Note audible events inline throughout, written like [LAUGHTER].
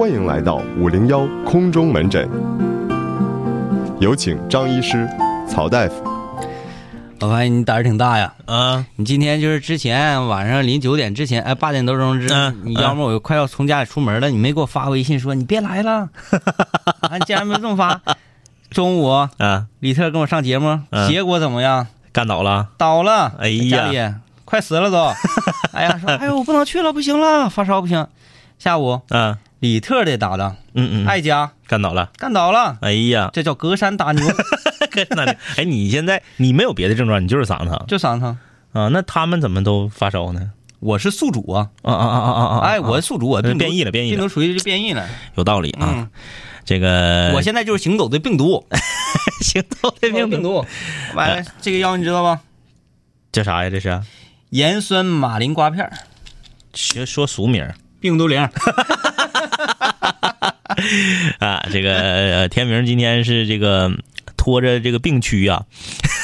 欢迎来到五零幺空中门诊，有请张医师、曹大夫。我发现你胆儿挺大呀！啊，你今天就是之前晚上临九点之前，哎，八点多钟之，嗯你要么我快要从家里出门了，你没给我发微信说你别来了，[LAUGHS] 啊，你竟然没这么发。中午啊，李特跟我上节目，嗯结果怎么样？干倒了，倒了，哎呀家里快死了都。[LAUGHS] 哎呀，说哎呦我不能去了，不行了，发烧不行。下午啊，李特的搭档嗯嗯，艾佳干倒了，干倒了，哎呀，这叫隔山打牛，[LAUGHS] 哎，你现在你没有别的症状，你就是嗓子疼就嗓子疼。啊？那他们怎么都发烧呢？我是宿主啊，啊啊啊啊啊啊！哎，我宿主，我病变异了变异了病毒属于是变异了。有道理啊嗯。这个我现在就是行走的病毒，[LAUGHS] 行走的病病毒。完了，这个药你知道吗？叫啥呀？这是盐酸马林瓜片儿，学说俗名病毒灵。[LAUGHS] [LAUGHS] 啊。这个天明今天是这个拖着这个病躯啊，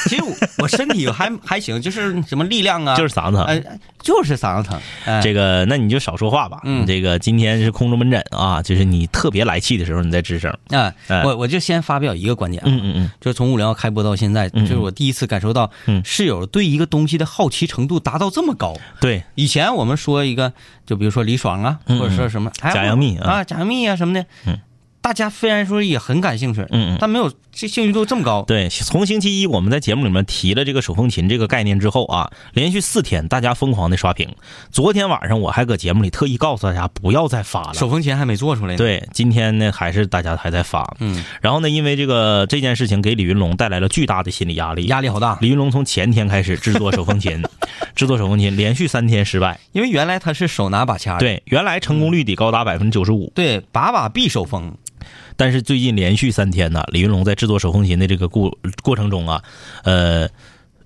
其实我 [LAUGHS] 我身体还还行，就是什么力量啊，就是嗓子疼。哎，就是嗓子疼。哎，这个，那你就少说话吧。嗯这个今天是空中门诊啊，就是你特别来气的时候，你再吱声。啊，哎我我就先发表一个观点啊，嗯嗯嗯，就是从五零幺开播到现在，嗯就是我第一次感受到嗯室友对一个东西的好奇程度达到这么高。对，以前我们说一个，就比如说李爽啊，嗯或者说什么哎假杨幂啊贾，杨幂啊什么的，嗯，大家虽然说也很感兴趣，嗯嗯。但没有这兴趣度这么高。对，从星期一我们在节目里面提了这个手风琴这个概念之后啊，连续四天大家疯狂的刷屏。昨天晚上我还搁节目里特意告诉大家不要再发了。手风琴还没做出来呢。，对，今天呢还是大家还在发。嗯，然后呢，因为这个这件事情给李云龙带来了巨大的心理压力。压力好大，李云龙从前天开始制作手风琴，[LAUGHS] 制作手风琴连续三天失败。因为原来他是手拿把掐，对，原来成功率得高达百分之九十五，对，把把必手风。但是最近连续三天呢，李云龙在制作手风琴的这个过过程中啊，呃，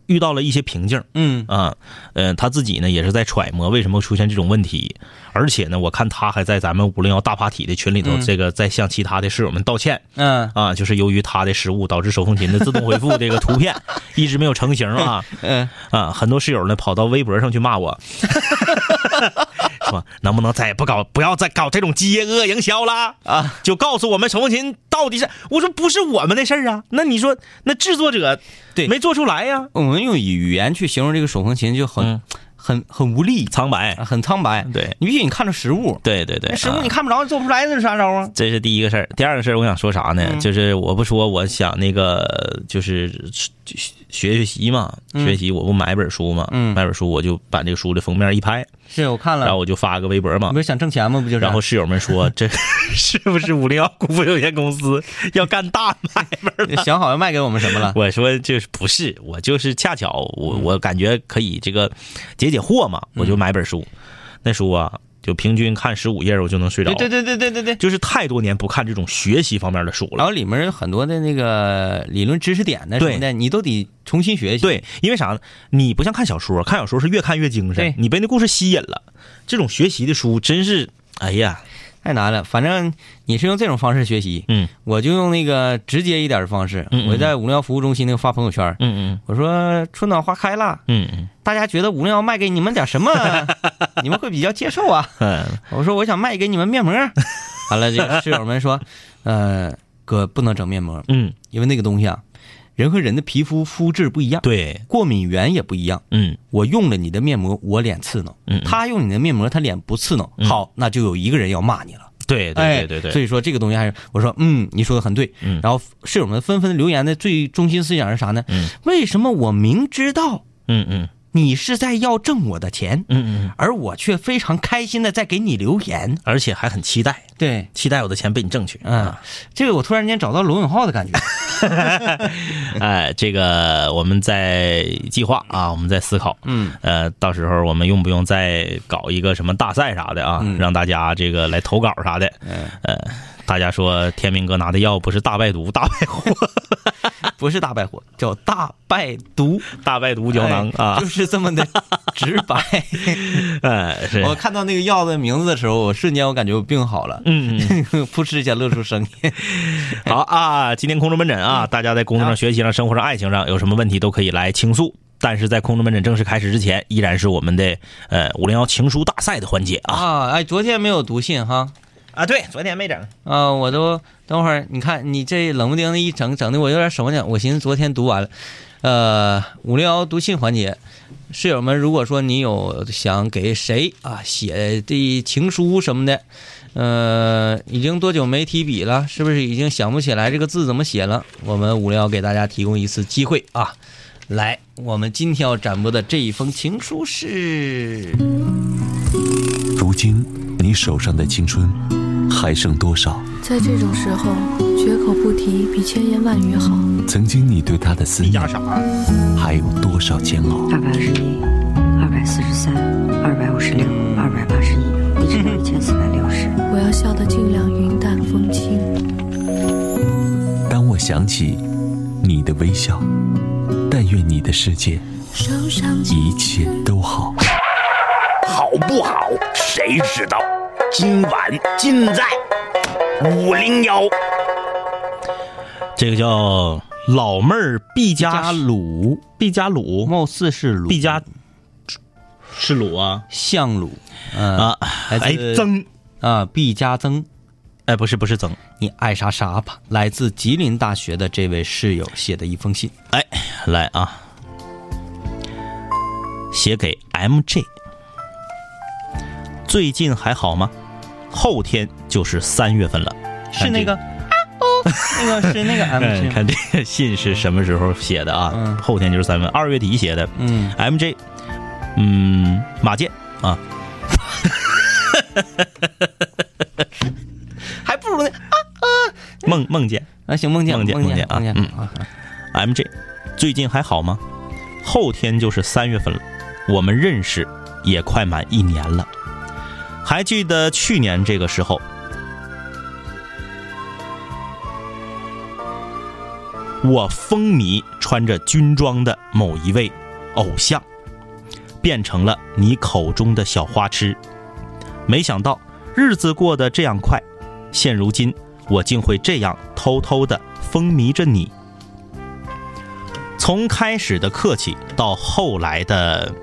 遇到了一些瓶颈嗯，啊，呃，他自己呢也是在揣摩为什么出现这种问题，而且呢，我看他还在咱们五零幺大 party 的群里头，嗯。这个在向其他的室友们道歉嗯。啊，就是由于他的失误导致手风琴的自动回复这个图片 [LAUGHS] 一直没有成型啊嗯，啊，很多室友呢跑到微博上去骂我。[LAUGHS] 说能不能再也不搞，不要再搞这种饥饿营销啦啊！就告诉我们手风琴到底是，我说不是我们的事儿啊。那你说那制作者对没做出来呀？我们用语言去形容这个手风琴就很、嗯很很无力，苍白，很苍白。对你必须你看着实物，对对对，那实物啊你看不着，做不出来，那是啥招啊？这是第一个事儿。第二个事儿，我想说啥呢？嗯就是我不说，我想那个就是学学习嘛，嗯学习我不买本书嘛，嗯买本书我就把这个书的封面一拍，是我看了，然后我就发个微博嘛你不。是想挣钱吗？不就是？然后室友们说：“ [LAUGHS] 这是不是五零幺股份有限公司要干大买卖？”想好要卖给我们什么了？我说就是不是，我就是恰巧我嗯我感觉可以这个解解惑嘛，我就买本书。那书啊，就平均看十五页我就能睡着。对对对对对对对。就是太多年不看这种学习方面的书了。然后里面有很多的那个理论知识点的什么的，你都得重新学习。，对，因为啥呢？你不像看小说，看小说是越看越精神，你被那故事吸引了。这种学习的书真是，哎呀，太难了。反正你是用这种方式学习，嗯我就用那个直接一点的方式。嗯嗯我在五零幺服务中心那个发朋友圈，嗯我说春暖花开了，嗯嗯大家觉得五零幺卖给你们点什么，[LAUGHS] 你们会比较接受啊？[LAUGHS] 嗯我说我想卖给你们面膜。[LAUGHS] 完了，这个室友们说，呃，哥不能整面膜，嗯，因为那个东西啊，人和人的皮肤肤质不一样，对，过敏源也不一样。嗯我用了你的面膜，我脸刺挠；嗯嗯他用你的面膜，他脸不刺挠。嗯好，那就有一个人要骂你了。对对对对，所以说这个东西还是我说，嗯，你说的很对。嗯然后室友们纷纷留言的最中心思想是啥呢？嗯为什么我明知道嗯嗯你是在要挣我的钱，嗯嗯，而我却非常开心的在给你留言？而且还很期待，对，期待我的钱被你挣去。嗯，这个我突然间找到罗永浩的感觉。[LAUGHS] 哎，这个我们在计划啊，我们在思考。嗯，呃，到时候我们用不用再搞一个什么大赛啥的啊，嗯让大家这个来投稿啥的。嗯呃，大家说天明哥拿的药不是大败毒，大败火，[LAUGHS] 不是大败火，叫大败毒大败毒胶囊啊哎就。是这么的直白。[LAUGHS] 哎，我看到那个药的名字的时候，我瞬间我感觉我病好了，嗯，嗯 [LAUGHS] 噗嗤一下乐出声音。好啊，今天空中门诊啊，大家在工作上、学习上、生活上、爱情上有什么问题都可以来倾诉。但是在空中门诊正式开始之前，依然是我们的呃五零幺情书大赛的环节啊。啊，哎，昨天没有读信哈，啊，对，昨天没整。啊，我都等会儿，你看你这冷不丁的一整，整的我有点手痒。我寻思昨天读完了，呃，五零幺读信环节，室友们，如果说你有想给谁啊写的情书什么的，呃，已经多久没提笔了？是不是已经想不起来这个字怎么写了？我们五零幺给大家提供一次机会啊！来，我们今天要展播的这一封情书是。如今你手上的青春还剩多少？在这种时候，绝口不提比千言万语好。曾经你对他的思念还有多少煎熬？二百二十一，二百四十三，二百五十六，二百八十一，一直到一千四百六十。我要笑得尽量云淡风轻。当我想起你的微笑，但愿你的世界一切都好。好不好？谁知道？今晚尽在五零幺。这个叫老妹儿毕加鲁，毕加鲁，貌似是鲁，毕加是鲁啊？相鲁，嗯啊，哎来自曾。啊，毕加曾，哎不是不是曾，你爱啥啥吧。来自吉林大学的这位室友写的一封信，哎来啊，写给 MJ。最近还好吗？后天就是三月份了，[LAUGHS] 是那个。啊哦，那个是那个 M 嗯，G，看这个信是什么时候写的啊？嗯。后天就是三月，二月底写的。嗯，MJ，嗯，马健啊，[LAUGHS] 还不如那梦梦见啊，行，梦见梦见梦梦见啊梦见嗯。啊，MJ，最近还好吗？后天就是三月份了，我们认识也快满一年了。还记得去年这个时候，我风靡穿着军装的某一位偶像，变成了你口中的小花痴。没想到日子过得这样快，现如今我竟会这样偷偷的风靡着你。从开始的客气到后来的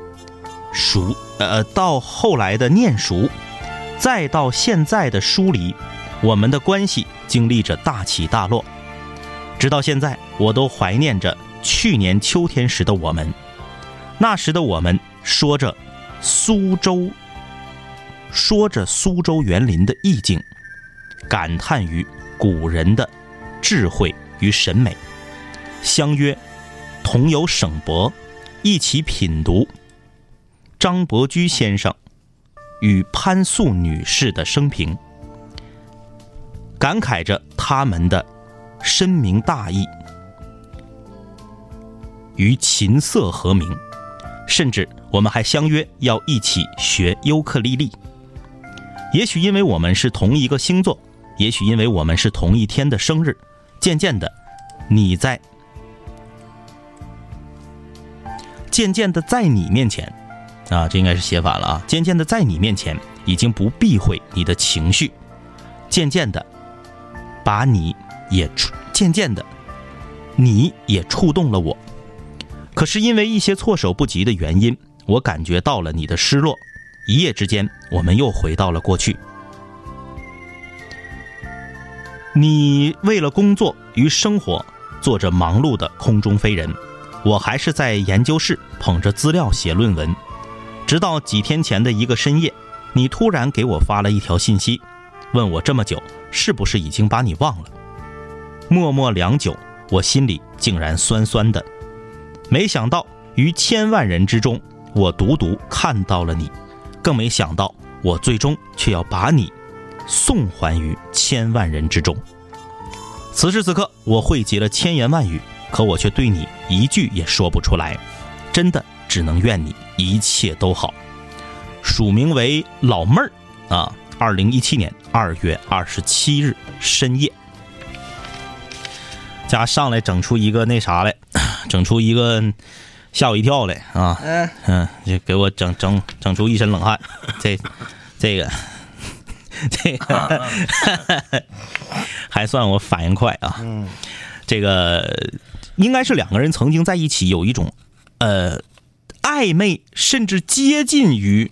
熟，呃，到后来的念熟，再到现在的疏离，我们的关系经历着大起大落。直到现在，我都怀念着去年秋天时的我们。那时的我们说着苏州，说着苏州园林的意境，感叹于古人的智慧与审美，相约同游省博，一起品读张伯驹先生与潘素女士的生平，感慨着他们的深明大义与琴瑟和鸣，甚至我们还相约要一起学尤克里里。也许因为我们是同一个星座，也许因为我们是同一天的生日，渐渐的，你在，渐渐的在你面前，啊，这应该是写反了啊。渐渐的在你面前，已经不避讳你的情绪，渐渐的，把你也，渐渐的，你也触动了我。可是因为一些措手不及的原因，我感觉到了你的失落。一夜之间，我们又回到了过去。你为了工作与生活，做着忙碌的空中飞人，我还是在研究室捧着资料写论文。直到几天前的一个深夜，你突然给我发了一条信息，问我这么久是不是已经把你忘了。默默良久，我心里竟然酸酸的。没想到于千万人之中，我独独看到了你，更没想到我最终却要把你送还于千万人之中。此时此刻，我汇集了千言万语，可我却对你一句也说不出来，真的只能愿你一切都好。署名为老妹儿啊，二零一七年二月二十七日深夜，家上来整出一个那啥来，[COUGHS] 整出一个吓我一跳来啊！嗯嗯，就给我整整整出一身冷汗。[LAUGHS] 这这个这个 [LAUGHS] 还算我反应快啊。嗯，这个应该是两个人曾经在一起有一种呃暧昧，甚至接近于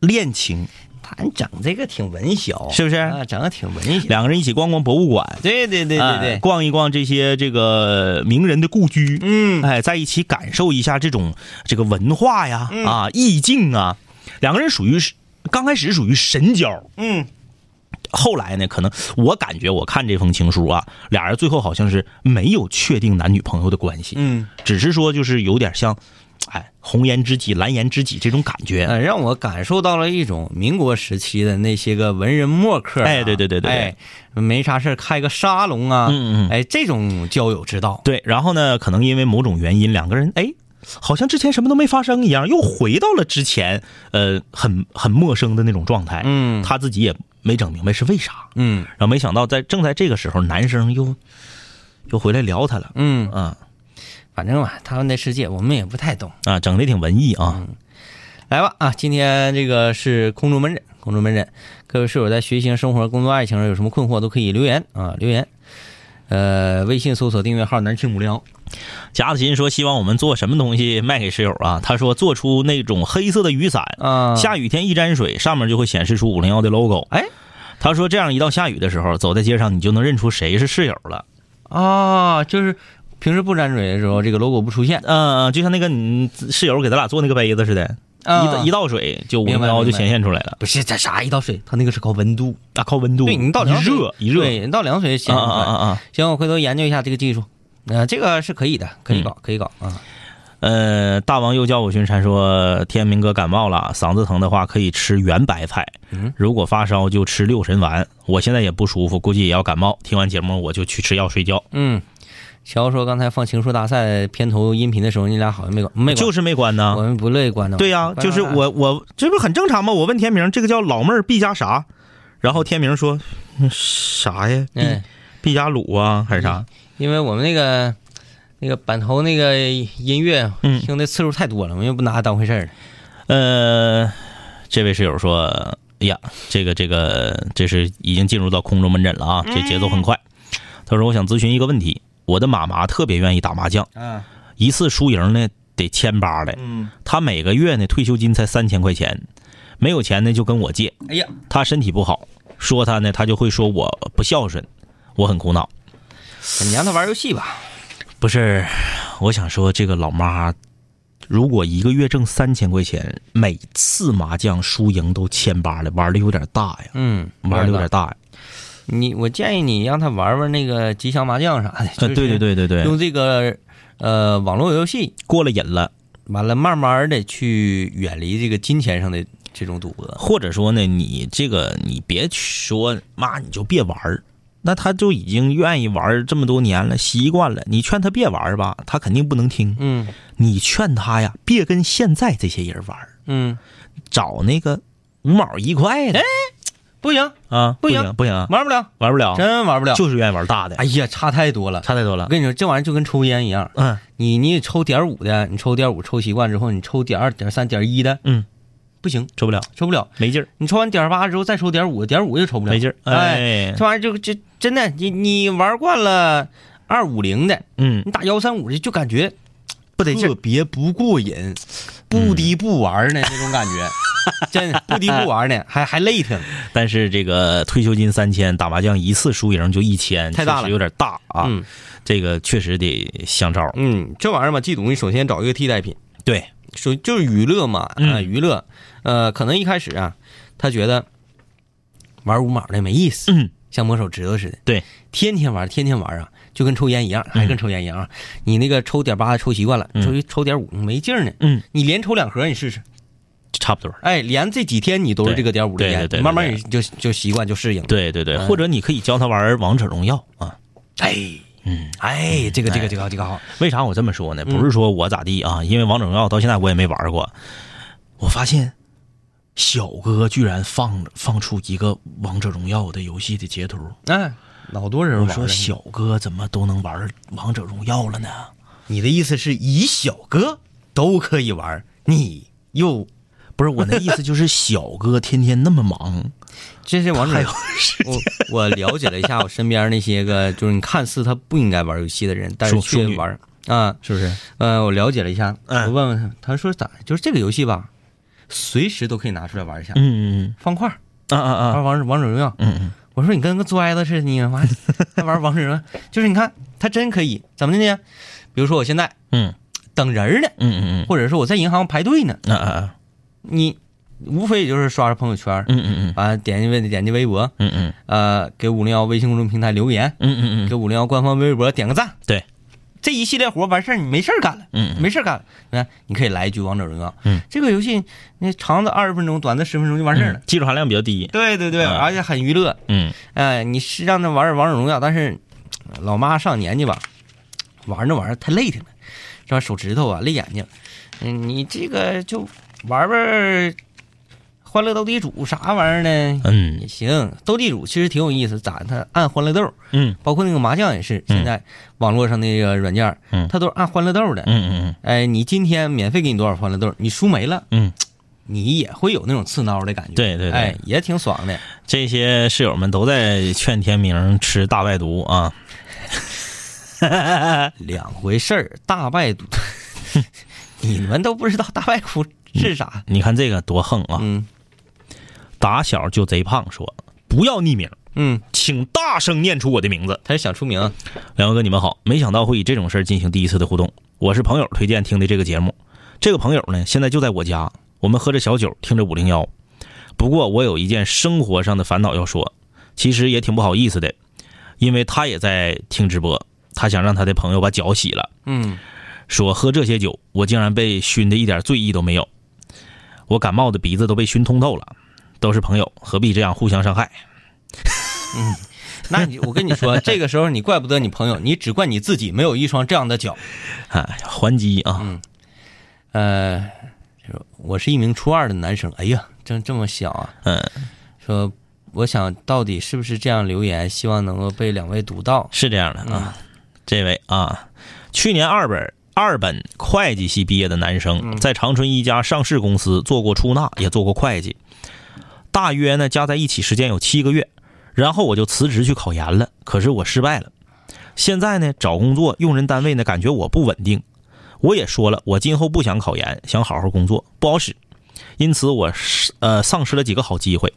恋情。他整这个挺文小，是不是？啊，整的挺文小。两个人一起逛逛博物馆，对对对对哎对，逛一逛这些这个名人的故居，嗯。哎，在一起感受一下这种这个文化呀，嗯。啊，意境啊，两个人属于刚开始属于神交，嗯，后来呢，可能我感觉我看这封情书啊，俩人最后好像是没有确定男女朋友的关系，嗯，只是说就是有点像，哎，红颜知己、蓝颜知己这种感觉。呃，让我感受到了一种民国时期的那些个文人墨客、啊，哎对对对对对哎，没啥事儿开个沙龙啊，嗯嗯嗯哎，这种交友之道，对，然后呢，可能因为某种原因，两个人哎，好像之前什么都没发生一样，又回到了之前呃很很陌生的那种状态。嗯他自己也没整明白是为啥，嗯然后没想到在正在这个时候，男生又又回来聊他了。嗯，啊反正吧，他们的世界我们也不太懂。啊，整的挺文艺啊。来吧啊，今天这个是空中门诊，空中门诊，各位室友在学习、生活、工作、爱情上有什么困惑，都可以留言啊，留言。呃，微信搜索订阅号“南青无聊贾子欣说：“希望我们做什么东西卖给室友啊？”他说：“做出那种黑色的雨伞，”啊，下雨天一沾水，上面就会显示出五零幺的 logo。哎，他说这样一到下雨的时候，走在街上你就能认出谁是室友了。啊，就是平时不沾水的时候，这个 logo 不出现，嗯、就像那个你室友给咱俩做那个杯子似的，啊一倒一倒水就五零幺就显现出来了。不是这啥一倒水，它那个是靠温度，啊，靠温度，对你倒一凉水热一热，对，你倒凉水显啊现出来。啊啊啊！行，我回头研究一下这个技术，呃，这个是可以的，可以嗯搞，可以搞啊。呃，大王又叫我巡山说，天明哥感冒了，嗓子疼的话可以吃圆白菜，嗯如果发烧就吃六神丸。我现在也不舒服，估计也要感冒。听完节目我就去吃药睡觉，嗯，乔说刚才放情书大赛片头音频的时候，你俩好像没关，没关，就是没关呢我。们不乐意关呢。对呀、就是我我这不很正常吗？我问天明，这个叫老妹儿毕加啥？然后天明说嗯啥呀？毕嗯，毕加鲁啊还是啥？因为我们那个那个版头那个音乐嗯听的次数太多了，我们又不拿它当回事儿。呃，这位室友说，哎呀，这个这个这是已经进入到空中门诊了啊，这节奏很快。他说，我想咨询一个问题，我的妈妈特别愿意打麻将，嗯，一次输赢呢得千八的，嗯，她每个月呢退休金才三千块钱，没有钱呢就跟我借，哎呀，她身体不好，说她呢，她就会说我不孝顺，我很苦恼。你让她玩游戏吧。不是，我想说这个老妈，如果一个月挣三千块钱，每次麻将输赢都千八的，玩的有点大呀，嗯，玩的有点大呀。你我建议你让他玩玩那个吉祥麻将啥的。呃，就是对对对对对，用这个呃网络游戏，过了瘾了，完了慢慢的去远离这个金钱上的这种赌博。或者说呢，你这个你别说妈，你就别玩儿那他就已经愿意玩这么多年了，习惯了。你劝他别玩吧，他肯定不能听。嗯你劝他呀，别跟现在这些人玩嗯，找那个五毛一块的不行，啊，不行行。不行啊，玩不了，玩不了，真玩不了。就是愿意玩大的，哎呀，差太多了。差太多了。我。跟你说，这玩意儿就跟抽烟一样，嗯。你你抽点五的，你抽点五抽习惯之后，你抽点二、点三、点一的嗯，不行，抽不了，抽不了。没劲儿，你抽完点八之后再抽点五，点五又抽不了，没劲儿。哎，哎，这玩意儿就就真的，你你玩惯了二五零的，嗯，你打幺三五的就感觉不得劲儿。特别不过瘾，不低不玩呢那种感觉，[LAUGHS] 真不敌不玩呢，还还累挺。但是这个退休金三千，打麻将一次输赢就一千，太大了。有点大啊。嗯。这个确实得想招。嗯，这玩意儿吧，季赌你首先找一个替代品，对，首就是娱乐嘛，啊、嗯。娱乐，呃，可能一开始啊，他觉得玩五毛的没意思，嗯，像摸手指头似的，对，天天玩，天天玩啊，就跟抽烟一样，还跟抽烟一样啊。你那个抽点八抽习惯了，嗯抽一抽点五没劲儿呢。嗯，你连抽两盒你试试，差不多。哎，连这几天你都是这个点五的烟，对对对对慢慢你就就习惯就适应了。，对对对，嗯或者你可以教他玩王者荣耀啊。哎，嗯，哎，这个这个哎这个这个好，为啥我这么说呢？嗯不是说我咋地啊，因为王者荣耀到现在我也没玩过。我发现小哥居然放放出一个王者荣耀的游戏的截图，哎，老多人我玩了。说小哥怎么都能玩王者荣耀了呢？你的意思是以小哥都可以玩，你又不是我的意思，就是小哥天天那么忙，[LAUGHS] 这些王者还有我我了解了一下我身边那些个，就是你看似他不应该玩游戏的人，但是淑淑女却玩啊。是不是？呃，我了解了一下，嗯我问问他，他说咋？就是这个游戏吧，随时都可以拿出来玩一下。嗯嗯嗯方块儿嗯啊啊啊，玩王王者荣耀，嗯嗯我说你跟个拽子似的，你妈 [LAUGHS] 还玩王者荣耀，就是你看他真可以。怎么的呢？比如说我现在嗯。等人呢，嗯嗯嗯。或者说我在银行排队呢，嗯啊啊啊，你无非也就是刷刷朋友圈，嗯嗯嗯。完了点击微点击微博，嗯嗯。呃，给五零幺微信公众平台留言，嗯嗯嗯，给五零幺官方微博点个赞，对，这一系列活完事儿，你没事儿干了，没事儿干了，你看你可以来一局王者荣耀，嗯，这个游戏那长的二十分钟，短的十分钟就完事儿了。技术含量比较低。对对对，嗯而且很娱乐。嗯哎，你是让他玩儿王者荣耀，但是呃老妈上年纪吧，玩那玩意儿太累挺了，是吧？手指头啊累眼睛。嗯，你这个就玩玩儿欢乐斗地主啥玩意儿呢？嗯也行，斗地主其实挺有意思，咋它按欢乐豆，嗯包括那个麻将也是，现在网络上那个软件儿，嗯它都是按欢乐豆的。嗯嗯哎，你今天免费给你多少欢乐豆，你输没了，嗯，你也会有那种刺挠的感觉。对对对哎，也挺爽的。这些室友们都在劝天明吃大败毒啊。[LAUGHS] [LAUGHS] 两回事儿，大败毒，[LAUGHS] 你们都不知道大败毒是啥？你看这个多横啊！嗯打小就贼胖，说不要匿名，嗯，请大声念出我的名字。他是想出名。两位哥，你们好！没想到会以这种事儿进行第一次的互动。我是朋友推荐听的这个节目，这个朋友呢，现在就在我家，我们喝着小酒，听着五零幺。不过我有一件生活上的烦恼要说，其实也挺不好意思的，因为他也在听直播，他想让他的朋友把脚洗了，嗯，说喝这些酒，我竟然被熏的一点醉意都没有，我感冒的鼻子都被熏通透了。都是朋友，何必这样互相伤害？嗯那你我跟你说，[LAUGHS] 这个时候你怪不得你朋友，你只怪你自己没有一双这样的脚。哎，[LAUGHS] 还击啊！嗯呃，我是一名初二的男生，哎呀，真这么小啊？嗯，说我想到底是不是这样留言，希望能够被两位读到。是这样的啊，这位啊，去年二本二本会计系毕业的男生，在长春一家上市公司做过出纳，也做过会计，大约呢加在一起时间有七个月，然后我就辞职去考研了，可是我失败了。现在呢找工作，用人单位呢感觉我不稳定，我也说了，我今后不想考研，想好好工作，不好使，因此我失呃丧失了几个好机会。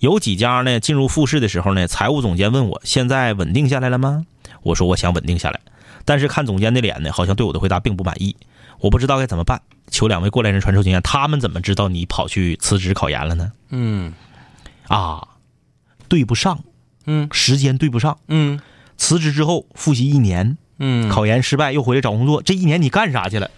有几家呢进入复试的时候呢，财务总监问我现在稳定下来了吗？我说我想稳定下来，但是看总监的脸呢，好像对我的回答并不满意，我不知道该怎么办，求两位过来人传授经验，他们怎么知道你跑去辞职考研了呢？嗯啊，对不上，嗯时间对不上，嗯辞职之后复习一年，嗯，考研失败又回来找工作，这一年你干啥去了？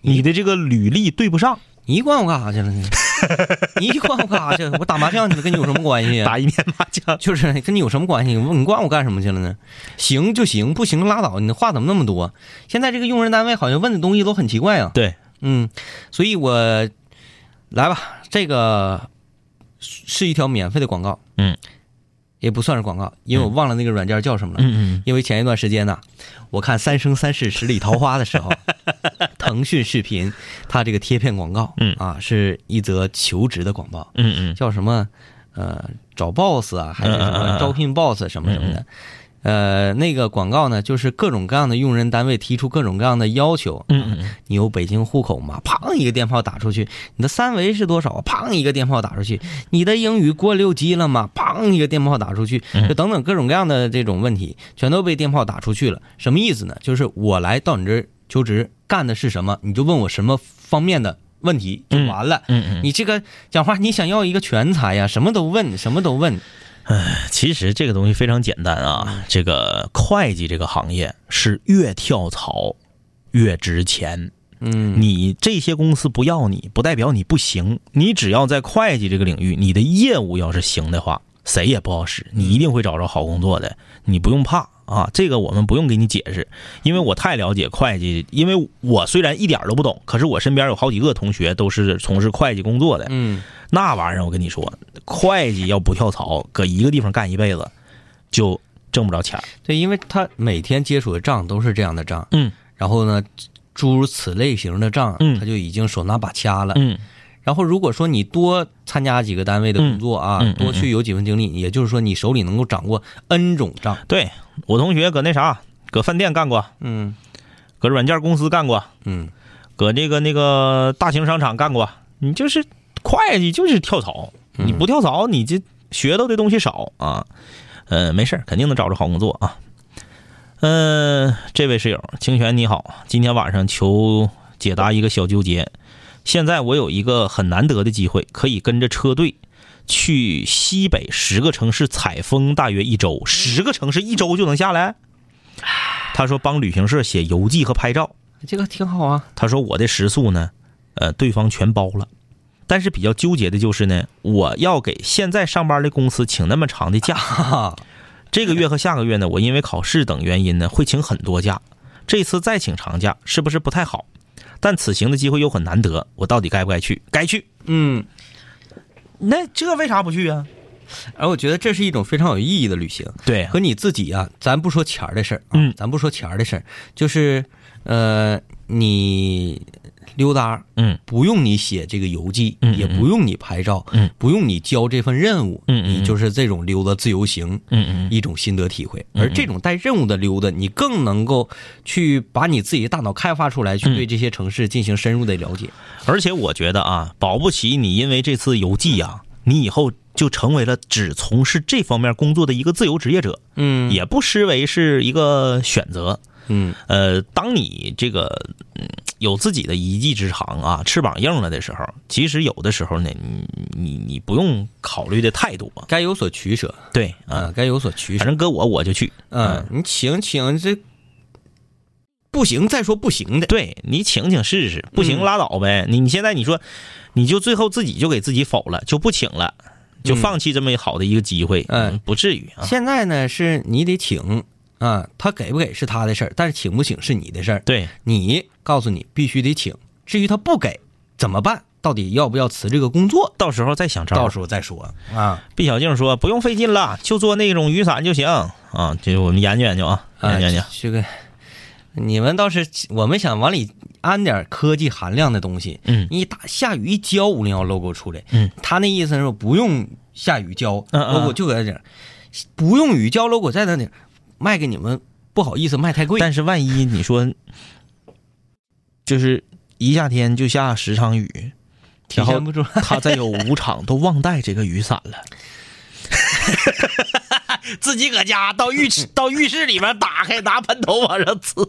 你的这个履历对不上，你管我干啥去了呢？[LAUGHS] 你管我干啥去了？我打麻将去了，跟你有什么关系、[LAUGHS] 打一面麻将。[LAUGHS] 就是跟你有什么关系？你管我干什么去了呢？行就行，不行拉倒。你的话怎么那么多？现在这个用人单位好像问的东西都很奇怪啊。对，嗯，所以我来吧，这个是一条免费的广告，嗯，也不算是广告，因为我忘了那个软件叫什么了。嗯嗯因为前一段时间呢，我看《三生三世十里桃花》的时候，[LAUGHS] 腾讯视频它这个贴片广告，嗯。啊，是一则求职的广告，嗯嗯。叫什么呃找 boss 啊，还是什么招聘 boss 什么什么的。呃，那个广告呢，就是各种各样的用人单位提出各种各样的要求。嗯嗯你有北京户口吗？砰一个电炮打出去。你的三围是多少？砰一个电炮打出去。你的英语过六级了吗？砰一个电炮打出去。嗯就等等各种各样的这种问题，全都被电炮打出去了。什么意思呢？就是我来到你这儿求职，干的是什么？你就问我什么方面的问题就完了。嗯嗯。你这个讲话，你想要一个全才呀，什么都问，什么都问。其实这个东西非常简单啊，这个会计这个行业是越跳槽越值钱。嗯，你这些公司不要你，不代表你不行。你只要在会计这个领域，你的业务要是行的话，谁也不好使，你一定会找着好工作的。你不用怕啊，这个我们不用给你解释，因为我太了解会计。因为我虽然一点都不懂，可是我身边有好几个同学都是从事会计工作的。嗯，那玩意儿，我跟你说，会计要不跳槽，搁一个地方干一辈子，就挣不着钱儿。对，因为他每天接触的账都是这样的账，嗯然后呢，诸如此类型的账，嗯他就已经手拿把掐了。嗯然后如果说你多参加几个单位的工作啊，嗯嗯嗯多去有几份经历，也就是说你手里能够掌握 N 种账。对我同学搁那啥，搁饭店干过，嗯搁软件公司干过，嗯搁这个那个大型商场干过。你就是会计就是跳槽，你不跳槽，你这学到的东西少啊。呃，没事儿肯定能找着好工作啊。嗯、这位室友清泉你好，今天晚上求解答一个小纠结。现在我有一个很难得的机会，可以跟着车队去西北十个城市采风，大约一周。十个城市一周就能下来？他说帮旅行社写游记和拍照。这个挺好啊。他说我的食宿呢，呃，对方全包了。但是比较纠结的就是呢，我要给现在上班的公司请那么长的假，哈，[LAUGHS] 这个月和下个月呢，我因为考试等原因呢，会请很多假。这次再请长假是不是不太好？但此行的机会又很难得，我到底该不该去？该去。嗯，那这为啥不去啊？而我觉得这是一种非常有意义的旅行。对和你自己啊，咱不说钱儿的事儿啊，嗯咱不说钱儿的事儿，就是呃，你溜达，嗯，不用你写这个游记，嗯嗯也不用你拍照，嗯，不用你交这份任务，嗯你就是这种溜达自由行，嗯嗯。一种心得体会。嗯。而这种带任务的溜达，你更能够去把你自己的大脑开发出来，去嗯。对这些城市进行深入的了解。而且我觉得啊，保不齐你因为这次游记啊，你以后就成为了只从事这方面工作的一个自由职业者，嗯。也不失为是一个选择。嗯呃，当你这个嗯有自己的一技之长啊，翅膀硬了的时候，其实有的时候呢，你你你不用考虑的太多。该有所取舍对啊，啊，该有所取舍。反正搁我我就去。嗯，你请请这不行，再说不行的。对你请请试试，不行嗯拉倒呗。你你现在你说，你就最后自己就给自己否了，就不请了，就嗯放弃这么好的一个机会，嗯不至于啊。现在呢，是你得请啊，他给不给是他的事儿，但是请不请是你的事儿。对，你告诉你必须得请，至于他不给怎么办？到底要不要辞这个工作？到时候再想招。到时候再说啊。毕小静说不用费劲了，就做那种雨伞就行啊。这我们研究研究啊，研究研究。啊这个你们倒是，我们想往里安点科技含量的东西。嗯一打下雨一浇五零幺 logo 出来，嗯，他那意思是说不用下雨浇 logo 就搁那顶儿，不用雨浇 logo 在那顶儿，卖给你们不好意思卖太贵。但是万一你说，就是一夏天就下十场雨，体然后现不出来。[LAUGHS] 他再有五场都忘带这个雨伞了，[LAUGHS] 自己搁家到浴室 [LAUGHS] 到浴室里面打开，拿喷头往上呲。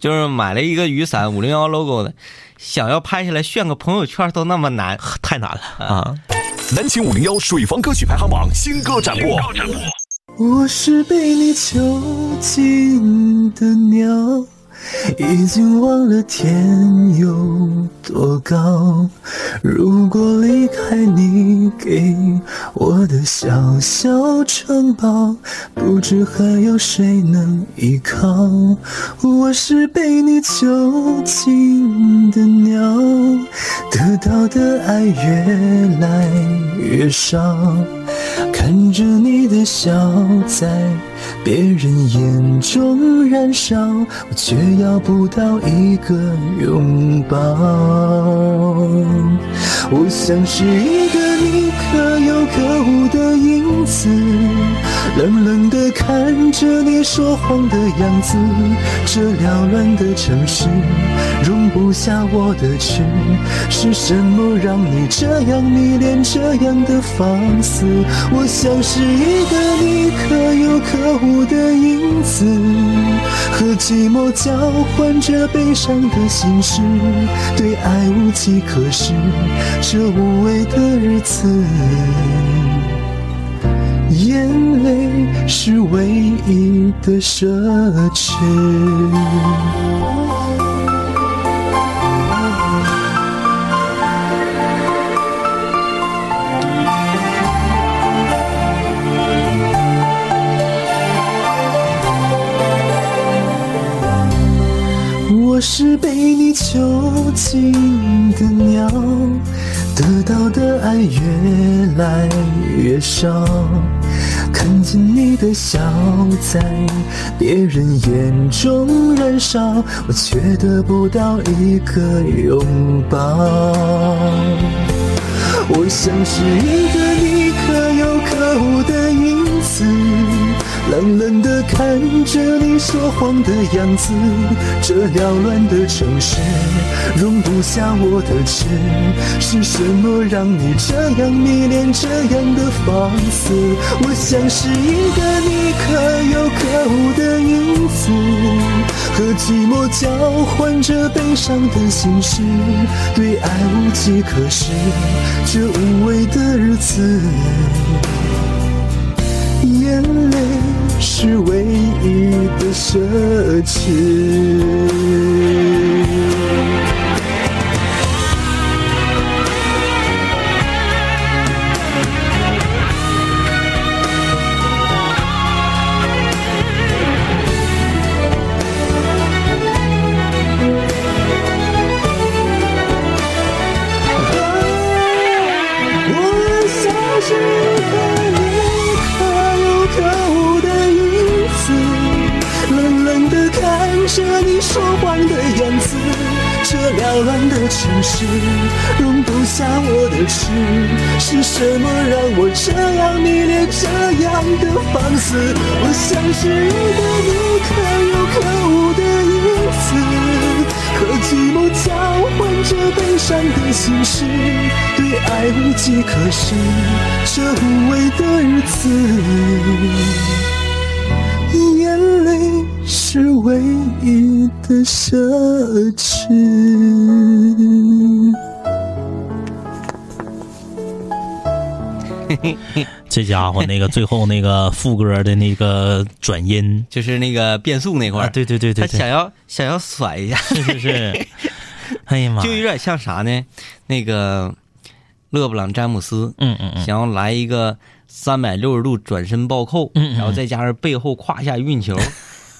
就是买了一个雨伞五零幺 logo 的，想要拍下来炫个朋友圈都那么难。太难了啊！南秦五零幺水房歌曲排行榜新歌展播。我是被你囚禁的鸟，已经忘了天有多高。如果离开你给我的小小城堡，不知还有谁能依靠。我是被你囚禁的鸟，得到的爱越来越少。看着你的笑在别人眼中燃烧，我却要不到一个拥抱。我像是一个你可有可无的影子，冷冷地看着你说谎的样子。这缭乱的城市容不下我的痴，是什么让你这样迷恋，这样的放肆？我像是一个你可有可无的影子，和寂寞交换着悲伤的心事，对爱无计可施，这无味的日子。眼泪是唯一的奢侈。是被你囚禁的鸟，得到的爱越来越少。看见你的笑在别人眼中燃烧，我却得不到一个拥抱。我像是一个你可有可无的影子，冷冷地看着你说谎的样子。这缭乱的城市容不下我的痴，是什么让你这样迷恋这样的放肆？我像是一个你可有可无的影子，和寂寞交换着悲伤的心事，对爱无计可施，这无味的日子。是唯一的奢侈。乱的城市容不下我的痴，是什么让我这样迷恋这样的放肆？我像是一个你可有可无的影子，和寂寞交换着悲伤的心事，对爱无计可施，这无味的日子，是唯一的奢侈。[LAUGHS] 这家伙那个最后那个副歌的那个转音，[LAUGHS] 就是那个变速那块儿、啊，对对对对他想，要想要甩一下，是是是，[LAUGHS] 哎呀妈就，有点像啥呢？那个勒布朗詹姆斯嗯嗯嗯，想要来一个三百六十度转身暴扣，嗯嗯然后再加上背后胯下运球。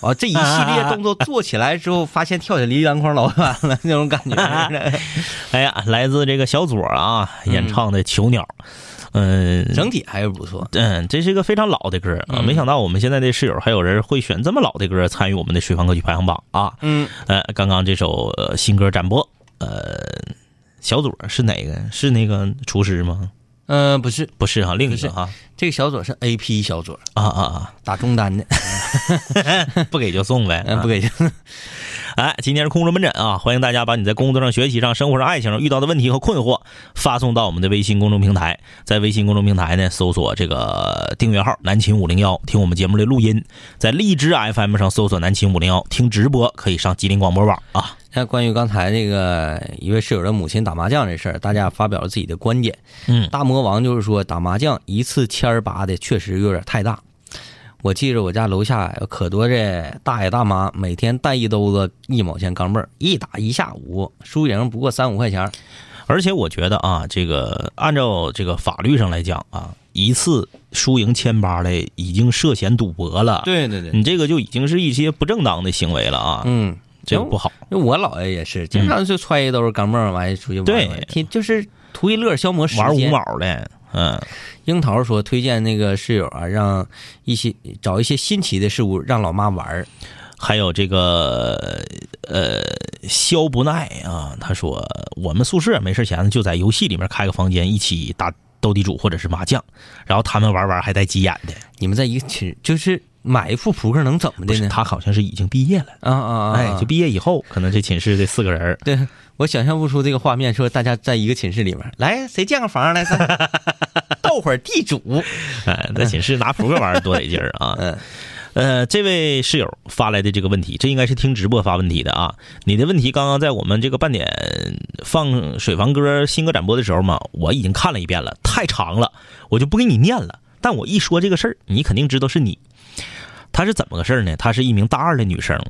完这一系列动作做起来之后，发现跳起来离篮筐老远了，那种感觉。[LAUGHS] 哎呀，来自这个小左啊演唱的《囚鸟》，嗯，整体还是不错。嗯，这是一个非常老的歌啊！嗯没想到我们现在的室友还有人会选这么老的歌参与我们的水房歌曲排行榜啊！嗯，呃，刚刚这首、呃、新歌展播，呃，小左是哪个？是那个厨师吗？呃，不是，不是哈，另一个哈这个小左是 A P 小左，啊啊啊打中单的，啊！[LAUGHS] 不给就送呗，嗯，不给就。哎，今天是空中门诊啊！欢迎大家把你在工作上、学习上、生活上、爱情上遇到的问题和困惑发送到我们的微信公众平台，在微信公众平台呢搜索这个订阅号“南秦五零幺”，听我们节目的录音；在荔枝 FM 上搜索“南秦五零幺”，听直播可以上吉林广播网啊。那关于刚才那个一位室友的母亲打麻将这事儿，大家发表了自己的观点。嗯大魔王就是说打麻将一次千儿八的确实有点太大。我记着我家楼下有可多这大爷大妈，每天带一兜子一毛钱钢镚儿，一打一下午，输赢不过三五块钱儿。而且我觉得啊，这个按照这个法律上来讲啊，一次输赢千八的已经涉嫌赌博了。，对对对，你这个就已经是一些不正当的行为了啊，嗯，这个不好。因为我姥爷也是，经常就揣一兜钢镚儿完出去玩对玩，听就是图一乐，消磨时间。玩五毛的，嗯。樱桃说推荐那个室友啊，让一些找一些新奇的事物让老妈玩儿。还有这个呃，肖不耐啊，他说我们宿舍没事闲的就在游戏里面开个房间，一起打斗地主或者是麻将，然后他们玩玩还带急眼的。你们在一个寝，就是买一副扑克能怎么，的呢？他好像是已经毕业了，啊啊啊！哎，就毕业以后，可能这寝室这四个人儿对我想象不出这个画面，说大家在一个寝室里面，[LAUGHS] 来谁建个房来，咱 [LAUGHS] 斗会儿地主。哎，在寝室拿扑克玩儿多得劲儿啊！[LAUGHS] 嗯，呃，这位室友发来的这个问题，这应该是听直播发问题的啊。你的问题刚刚在我们这个半点放水房歌新歌展播的时候嘛，我已经看了一遍了，太长了，我就不给你念了。但我一说这个事儿，你肯定知道是你。她是怎么个事儿呢？她是一名大二的女生，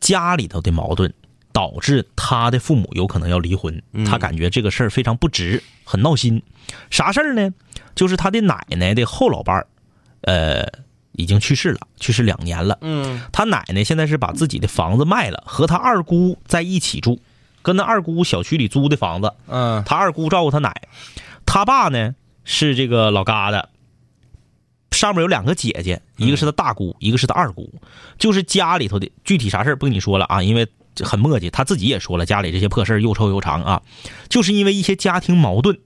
家里头的矛盾导致她的父母有可能要离婚，她感觉这个事儿非常不值，很闹心。啥事儿呢？就是她的奶奶的后老伴儿，呃，已经去世了，去世两年了。嗯，他奶奶现在是把自己的房子卖了，和他二姑在一起住，跟他二姑小区里租的房子。嗯他二姑照顾他奶，他爸呢是这个老疙瘩，上面有两个姐姐，一个是他大姑，一个是他二姑，就是家里头的具体啥事儿不跟你说了啊，因为很磨叽，他自己也说了，家里这些破事儿又臭又长啊，就是因为一些家庭矛盾，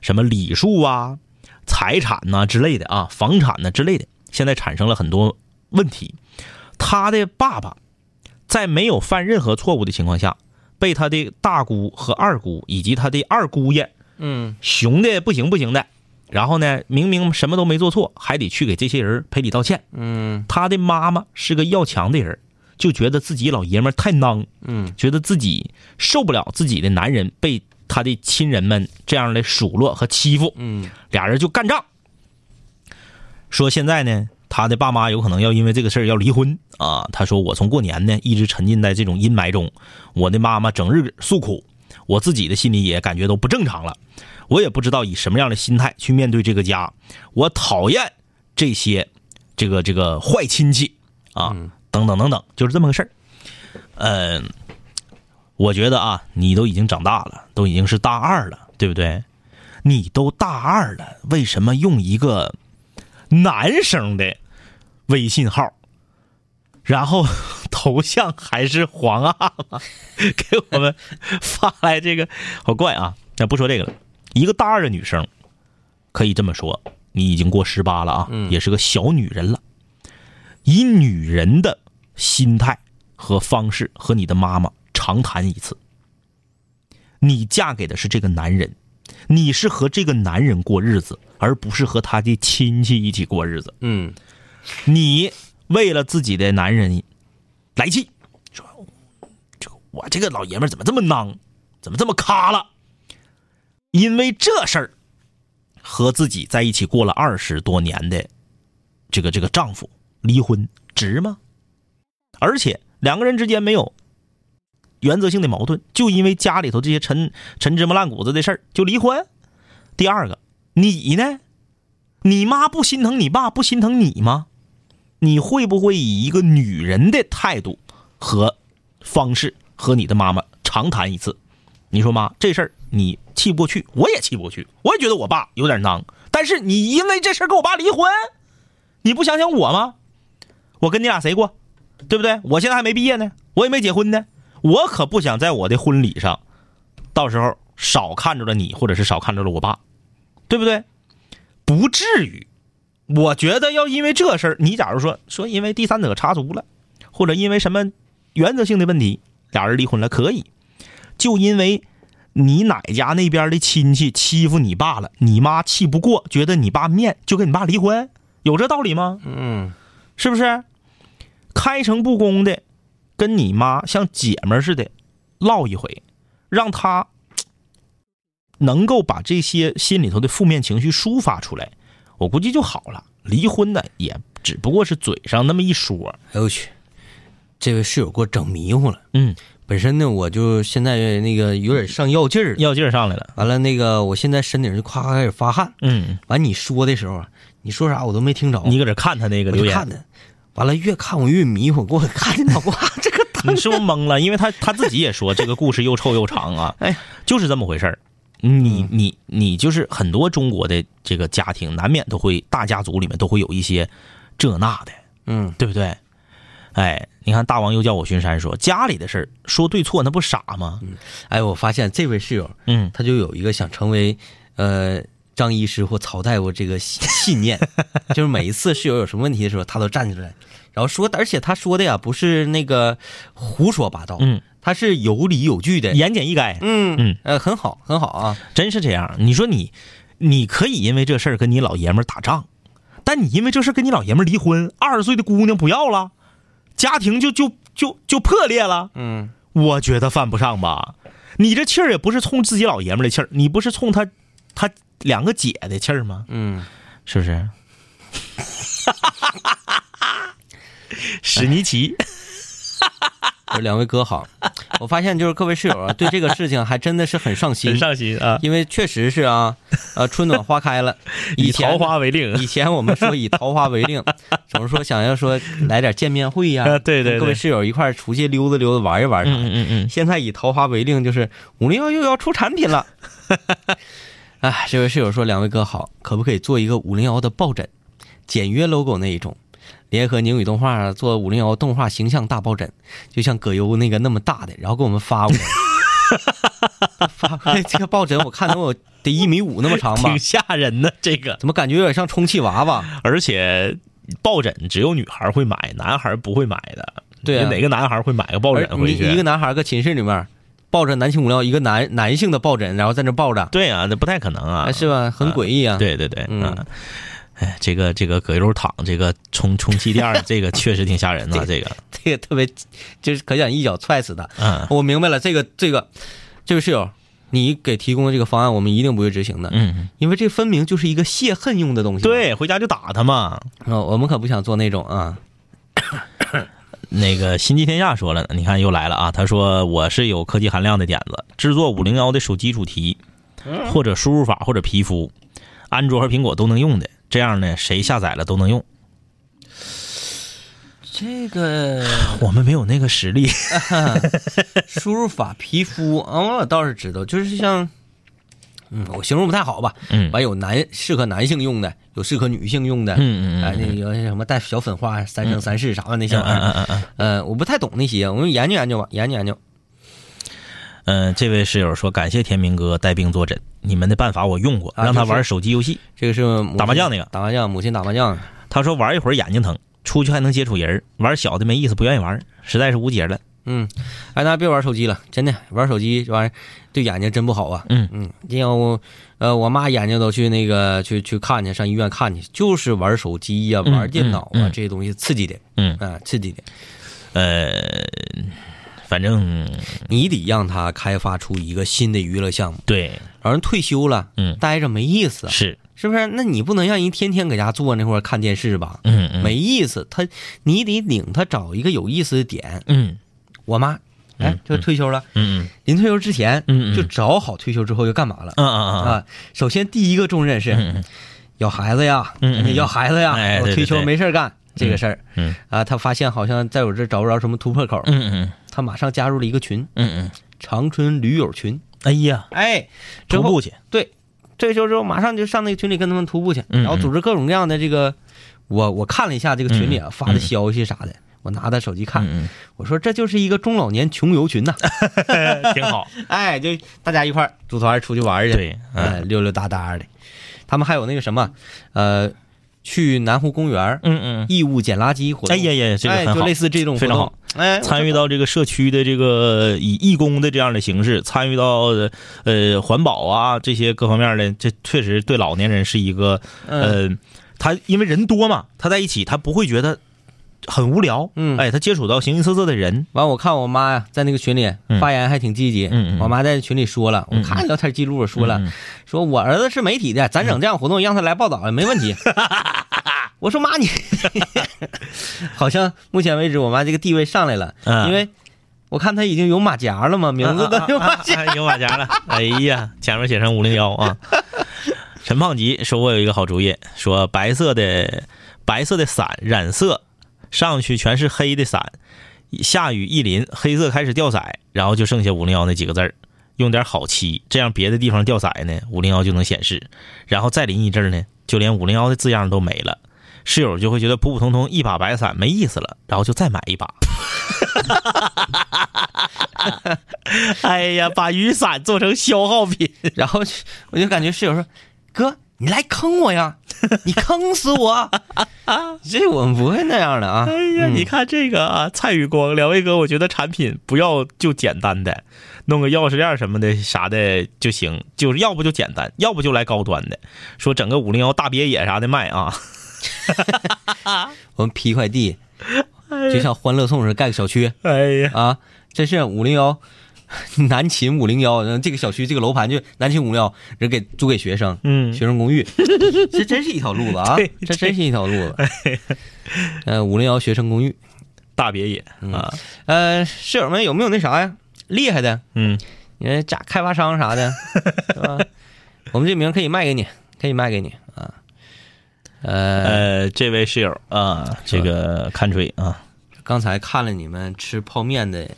什么礼数啊、财产呐、之类的啊，房产呐、之类的，现在产生了很多问题。他的爸爸在没有犯任何错误的情况下，被他的大姑和二姑以及他的二姑爷嗯熊的不行不行的。然后呢，明明什么都没做错，还得去给这些人赔礼道歉。嗯他的妈妈是个要强的人，就觉得自己老爷们儿太囊，嗯觉得自己受不了自己的男人被他的亲人们这样的数落和欺负，嗯俩人就干仗。说现在呢，他的爸妈有可能要因为这个事儿要离婚啊。他说我从过年呢一直沉浸在这种阴霾中，我的妈妈整日诉苦，我自己的心里也感觉都不正常了。我也不知道以什么样的心态去面对这个家。我讨厌这些这个这个坏亲戚啊，等等等等，就是这么个事儿。嗯、我觉得啊，你都已经长大了，都已经是大二了，对不对？你都大二了，为什么用一个男生的微信号，然后 [LAUGHS] 头像还是皇阿玛，[LAUGHS] 给我们发来这个，好怪啊！那不说这个了，一个大二的女生，可以这么说，你已经过十八了啊，也是个小女人了。以女人的心态和方式和你的妈妈长谈一次。你嫁给的是这个男人，你是和这个男人过日子，而不是和他的亲戚一起过日子。嗯你为了自己的男人来气，说这个我这个老爷们怎么这么囊，怎么这么卡了？因为这事儿和自己在一起过了二十多年的这个这个丈夫离婚值吗？而且两个人之间没有原则性的矛盾，就因为家里头这些陈陈芝麻烂谷子的事儿就离婚。第二个，你呢？你妈不心疼你爸，不心疼你吗？你会不会以一个女人的态度和方式和你的妈妈长谈一次？你说妈，这事儿你气不过去，我也气不过去，我也觉得我爸有点囊。但是你因为这事儿跟我爸离婚，你不想想我吗？我跟你俩谁过？对不对？我现在还没毕业呢，我也没结婚呢，我可不想在我的婚礼上，到时候少看着了你，或者是少看着了我爸，对不对？不至于。我觉得要因为这事儿，你假如说说因为第三者插足了，或者因为什么原则性的问题，俩人离婚了，可以。就因为你奶家那边的亲戚欺负你爸了，你妈气不过，觉得你爸面，就跟你爸离婚，有这道理吗？嗯是不是？开诚布公的跟你妈像姐们似的唠一回，让她能够把这些心里头的负面情绪抒发出来，我估计就好了。离婚呢，也只不过是嘴上那么一说。哎呦我去，这位室友给我整迷糊了。嗯，本身呢，我就现在那个有点上药劲儿，药劲儿上来了。完了那个我现在身顶就夸夸开始发汗。嗯，完你说的时候，你说啥我都没听着，你搁这看他那个留言，看他，完了越看我越迷糊，给我看的脑瓜这个你是不是懵了？因为他他自己也说这个故事又臭又长啊，[LAUGHS] 哎，就是这么回事儿。你你你就是很多中国的这个家庭，难免都会大家族里面都会有一些这那的，嗯对不对？哎，你看大王又叫我巡山说家里的事儿说对错，那不傻吗？哎，我发现这位室友嗯，他就有一个想成为呃张医师或曹大夫这个信信念，[LAUGHS] 就是每一次室友有什么问题的时候，他都站出来，然后说，而且他说的呀不是那个胡说八道，嗯，他是有理有据的，言简意赅，嗯嗯呃很好很好啊，真是这样。你说你，你可以因为这事儿跟你老爷们儿打仗，但你因为这事儿跟你老爷们儿离婚，二十岁的姑娘不要了，家庭就就就就破裂了。嗯我觉得犯不上吧。你这气儿也不是冲自己老爷们的气儿，你不是冲他他两个姐的气儿吗？嗯，是不是？[LAUGHS] 史尼奇，我说两位哥好，我发现就是各位室友啊，对这个事情还真的是很上心很，上心啊！因为确实是啊，呃，春暖花开了，[LAUGHS] 以桃花为令，以前我们说以桃花为令，总是说想要说来点见面会呀、啊对对对各位室友一块儿出去溜达溜达玩一玩啥的。嗯嗯嗯现在以桃花为令，就是五零幺又要出产品了。[LAUGHS] 哎，这位室友说，两位哥好，可不可以做一个五零幺的抱枕，简约 logo 那一种，联合宁宇动画做五零幺动画形象大抱枕，就像葛优那个那么大的，然后给我们发过来。[LAUGHS] 发过来这个抱枕，我看能有得一米五那么长吧挺？吓人的这个，怎么感觉有点像充气娃娃？而且抱枕只有女孩会买，男孩不会买的。对啊哪个男孩会买个抱枕回去？一个男孩搁寝室里面抱着男性无聊，一个男男性的抱枕，然后在那抱着，对啊，那不太可能啊，哎是吧？很诡异啊。对对对，嗯啊，哎，这个这个葛优躺这个充充气垫，[LAUGHS] 这个确实挺吓人的，[LAUGHS] 这个，这个特别，就是可想一脚踹死他。嗯我明白了，这个这个这位室友，你给提供的这个方案，我们一定不会执行的，嗯，因为这分明就是一个泄恨用的东西。对，回家就打他嘛。啊，我们可不想做那种啊。那个新际天下说了呢，你看又来了啊，他说我是有科技含量的点子，制作五零幺的手机主题，或者输入法或者皮肤，安卓和苹果都能用的，这样呢，谁下载了都能用。这个 [SIGHS] 我们没有那个实力，[LAUGHS] 输入法皮肤啊，我倒是知道，就是像，嗯，我形容不太好吧。嗯完有男适合男性用的，有适合女性用的。嗯嗯嗯哎，那有些什么带小粉花、三生三世啥的那些玩意儿。嗯嗯嗯嗯，我不太懂那些，我们研究研究吧，研究研究。嗯，这位室友说感谢天明哥带病坐诊，你们的办法我用过，让他玩手机游戏。这个是打麻将那个打麻将，母亲打麻将。他说玩一会儿眼睛疼，出去还能接触人，玩小的没意思，不愿意玩，实在是无解了。嗯，哎，那别玩手机了，真的玩手机这玩意儿对眼睛真不好啊。嗯嗯，因为我呃我妈眼睛都去那个去去看去，上医院看去，就是玩手机呀、嗯玩电脑啊、嗯嗯这些东西刺激的，嗯啊、刺激的。呃，反正你得让他开发出一个新的娱乐项目，对，老人退休了，嗯。待着没意思，是，是不是？那你不能让人天天搁家坐那块儿看电视吧？嗯嗯，没意思，他你得领他找一个有意思的点。嗯。我妈，哎嗯，就退休了，嗯临退休之前，嗯嗯。就找好退休之后要干嘛了。嗯嗯嗯。啊，首先第一个重任是嗯要孩子呀，要孩子呀，我退休没事儿干这个事儿。嗯啊，他发现好像在我这儿找不着什么突破口，嗯嗯他马上加入了一个群，嗯嗯，长春驴友群，哎呀，哎，徒步去，对，退休之后马上就上那个群里跟他们徒步去，嗯然后组织各种各样的这个，我我看了一下这个群里啊嗯发的消息啥的，我拿他手机看，嗯我说这就是一个中老年穷游群呐，嗯，[LAUGHS] 挺好，[LAUGHS] 哎，就大家一块组团出去玩去，对，哎，嗯溜溜达达的。他们还有那个什么，呃，去南湖公园嗯嗯，义务捡垃圾活动。哎呀呀，这个哎，很好。就类。似这种活动。非常好，哎，参与到这个社区的这个以义工的这样的形式，参与到呃环保啊这些各方面的，这确实对老年人是一个嗯。呃，他因为人多嘛，他在一起他不会觉得很无聊，嗯哎，他接触到形形色色的人，完，我看我妈呀，在那个群里嗯发言还挺积极。嗯嗯我妈在群里说了，嗯我看聊天记录我说了，说我儿子是媒体的，咱整这样活动让他来报道没问题。[LAUGHS] 我说妈你，[LAUGHS] 好像目前为止我妈这个地位上来了，嗯因为我看他已经有马甲了嘛，名字都有马甲。有马甲了，哎呀，前面写上五零幺啊。陈胖吉说：“我有一个好主意，说白色的白色的伞染色上去全是黑的伞，下雨一淋，黑色开始掉色，然后就剩下五零幺那几个字儿，用点好漆，这样别的地方掉色呢，五零幺就能显示，然后再淋一阵呢，就连五零幺的字样都没了。”室友就会觉得普普通通一把白伞没意思了，然后就再买一把。哈哈哈哎呀，把雨伞做成消耗品，[LAUGHS] 然后我就感觉室友说：“哥，你来坑我呀，你坑死我！” [LAUGHS] 这我们不会那样的啊。哎呀，嗯你看这个啊，蔡宇光，两位哥，我觉得产品不要就简单的，弄个钥匙链什么的啥的就行，就是要不就简单，要不就来高端的，说整个五零幺大别野啥的卖啊。[LAUGHS] 我们批块地，就像欢乐颂似的盖个小区哎呀，啊，这是五零幺。[LAUGHS] 南秦五零幺，这个小区这个楼盘就南秦五零幺，人给租给学生，嗯。学生公寓，[LAUGHS] 这真是一条路子啊，[LAUGHS] 这真是一条路子。呃，五零幺学生公寓，大别野嗯。啊，呃，室友们有没有那啥呀？厉害的，嗯，你看家开发商啥的，是吧？我们这名可以卖给你，可以卖给你啊。呃，呃，这位室友啊，这个看吹啊，刚才看了你们吃泡面的，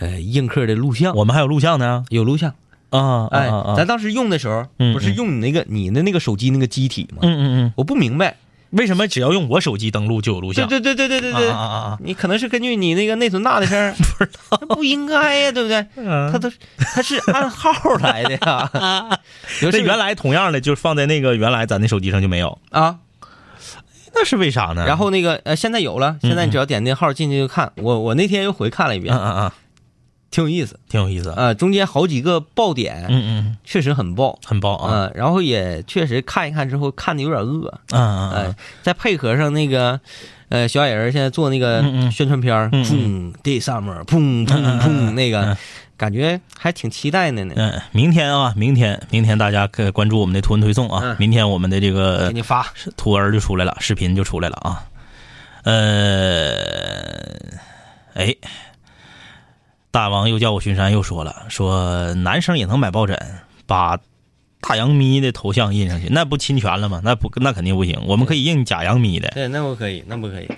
呃，映客的录像，我们还有录像呢有录像。啊，哎，啊啊咱当时用的时候，嗯不是用你那个你的那个手机那个机体吗？嗯嗯嗯，我不明白。为什么只要用我手机登录就有录像？对对对对对对对，啊啊啊啊你可能是根据你那个内存大的事儿，[LAUGHS] 不知道，不应该呀，对不对？[LAUGHS] 嗯他都他是按号来的呀。[LAUGHS] 原来同样的，就是放在那个原来咱那手机上就没有。啊，那是为啥呢？然后那个呃，现在有了，现在你只要点那号进去就看。我我那天又回看了一遍，嗯嗯嗯，挺有意思。挺有意思。呃，中间好几个爆点，嗯嗯，确实很爆。很爆啊。嗯，然后也确实看一看之后看的有点饿，嗯嗯哎嗯，，再配合上那个，呃，小矮人现在做那个嗯嗯宣传片儿，嗯砰，Day Summer，砰砰砰，那个感觉还挺期待的呢。嗯，明天啊，明天明天大家可以关注我们的图文推送啊。嗯明天我们的这个给你发，图文就出来了，视频就出来了啊。呃，哎，大王又叫我巡山，又说了，说男生也能买抱枕，把大洋咪的头像印上去，那不侵权了吗？那不，那肯定不行。我们可以印假洋咪的。对，那不可以，那不可以。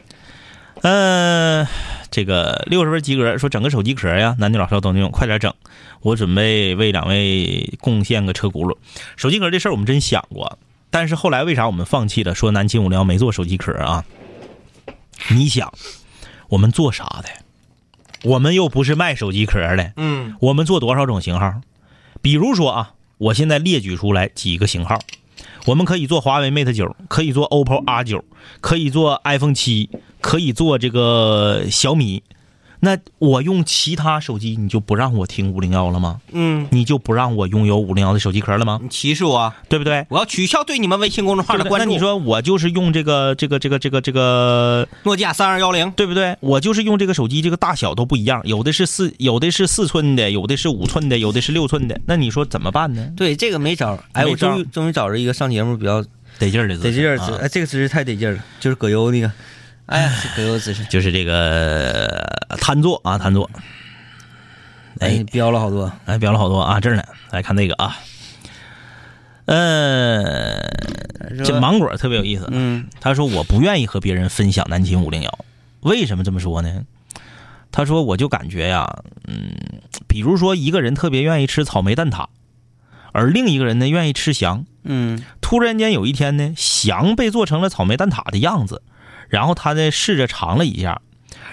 嗯、这个六十分及格，说整个手机壳呀，男女老少都能用，快点整。我准备为两位贡献个车轱辘。手机壳这事儿我们真想过，但是后来为啥我们放弃了？说南秦五零幺没做手机壳啊？你想，我们做啥的？我们又不是卖手机壳的，嗯我们做多少种型号？比如说啊，我现在列举出来几个型号，我们可以做华为 Mate 九，可以做 OPPO R 九，可以做 iPhone 七，可以做这个小米。那我用其他手机，你就不让我听五零幺了吗？嗯，你就不让我拥有五零幺的手机壳了吗？你歧视我，对不对？我要取消对你们微信公众号的关注。那你说我就是用这个这个这个这个这个，诺基亚三二幺零，对不对？我就是用这个手机，这个大小都不一样，有的是四，有的是四寸的，有的是五寸的，有的是六寸的。那你说怎么办呢？对这个没招儿。哎，我终于终于找着一个上节目比较得劲儿的姿势，得劲儿，啊哎，这个姿势太得劲儿了，就是葛优那个，哎呀，葛优姿势，就是这个呃瘫坐啊，瘫坐。哎哎，，飙了好多。哎，标了好多啊，这儿呢，来看这个啊。呃，这芒果特别有意思，嗯他说我不愿意和别人分享南秦五零幺，为什么这么说呢？他说我就感觉呀，嗯，比如说一个人特别愿意吃草莓蛋挞，而另一个人呢愿意吃翔，嗯突然间有一天呢，翔被做成了草莓蛋挞的样子，然后他呢试着尝了一下，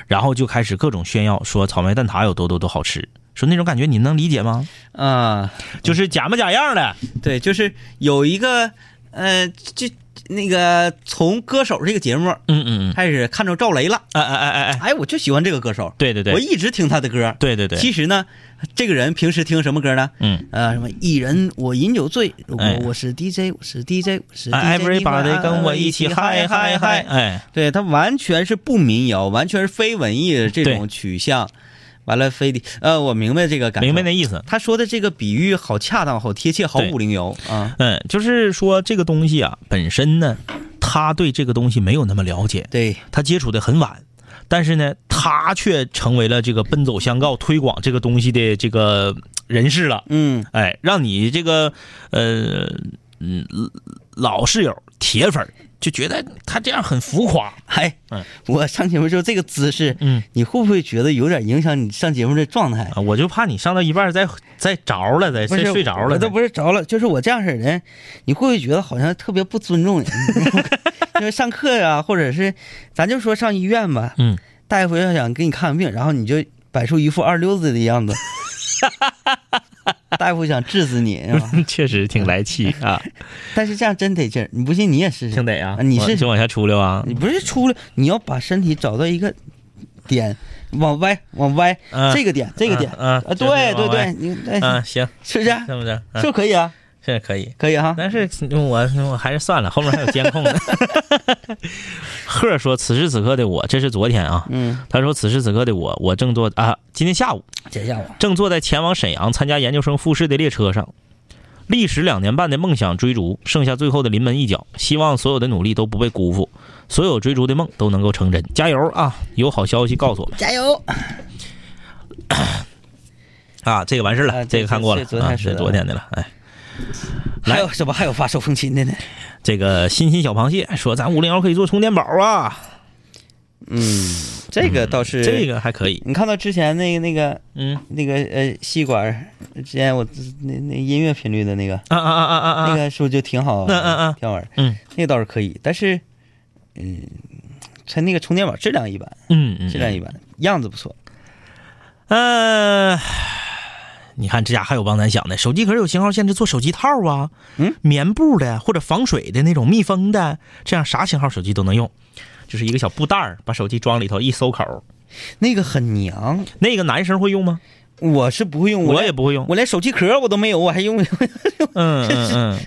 然后就开始各种炫耀，说草莓蛋挞有多多多好吃，说那种感觉你能理解吗？啊，就是假模假样的，对，就是有一个呃，就那个从歌手这个节目嗯嗯嗯，开始看着赵雷了。哎哎哎哎。哎，哎，我就喜欢这个歌手，对对对，我一直听他的歌。对对对，其实呢，这个人平时听什么歌呢？嗯，呃，什么一人我饮酒醉，如果哎。我是 DJ，我是 DJ，我是，everybody 跟我一起嗨嗨嗨，哎，对他完全是不民谣，完全是非文艺的这种取向。完了，非得呃，我明白这个感，明白那意思。他说的这个比喻好恰当，好贴切，好对五零幺啊。嗯，就是说这个东西啊，本身呢，他对这个东西没有那么了解，对，他接触的很晚，但是呢，他却成为了这个奔走相告推广这个东西的这个人士了。嗯，哎，让你这个呃嗯老室友铁粉儿就觉得他这样很浮夸。[LAUGHS] 哎嗯，我上节目之后这个姿势，嗯你会不会觉得有点影响你上节目的状态？啊，我就怕你上到一半再再着了，再睡着了都不是着了，就是我这样式的人，你会不会觉得好像特别不尊重人？[LAUGHS] 因为上课呀、或者是咱就说上医院吧，嗯，大夫要想给你看病，然后你就摆出一副二流子的样子，[LAUGHS] 大夫想治死你 [LAUGHS] 是吧？[LAUGHS] 确实挺来气 [LAUGHS] 啊，但是这样真得劲儿，你不信你也试试挺。得啊。你是就往下出溜啊。你不是出溜，你要把身体找到一个点，往歪往歪，嗯这个点这个点，啊，对对对，你哎，嗯，行，是不是？是不是？是嗯不是可以啊？这可以。可以哈。但是我我还是算了，后面还有监控呢。[LAUGHS] 贺说：“此时此刻的我，这是昨天啊。嗯，他说：“此时此刻的我，我正坐啊，今天下午今天下午正坐在前往沈阳参加研究生复试的列车上，历时两年半的梦想追逐，剩下最后的临门一脚。希望所有的努力都不被辜负，所有追逐的梦都能够成真。加油啊！有好消息告诉我们加油！[COUGHS] 啊！这个完事了，啊这个看过了啊，是昨天说的了。哎，来还有什么？还有发手风琴的呢？这个欣欣小螃蟹说，咱五零幺可以做充电宝啊，嗯，这个倒是这。个还可以。你看到之前那个那个嗯那个呃吸管儿，之前我那那音乐频率的那个啊啊啊啊啊啊！那个是不是就挺好？嗯嗯嗯挺好玩儿。嗯那个倒是可以，但是嗯，它那个充电宝质量一般，嗯嗯，质量一般，样子不错。呃，你看这家还有帮咱想的，手机壳有型号限制，做手机套啊，嗯，棉布的或者防水的那种密封的，这样啥型号手机都能用，就是一个小布袋儿，把手机装里头一收口。那个很娘，那个男生会用吗？我是不会用，我连也不会用。我连手机壳我都没有，我还用嗯嗯嗯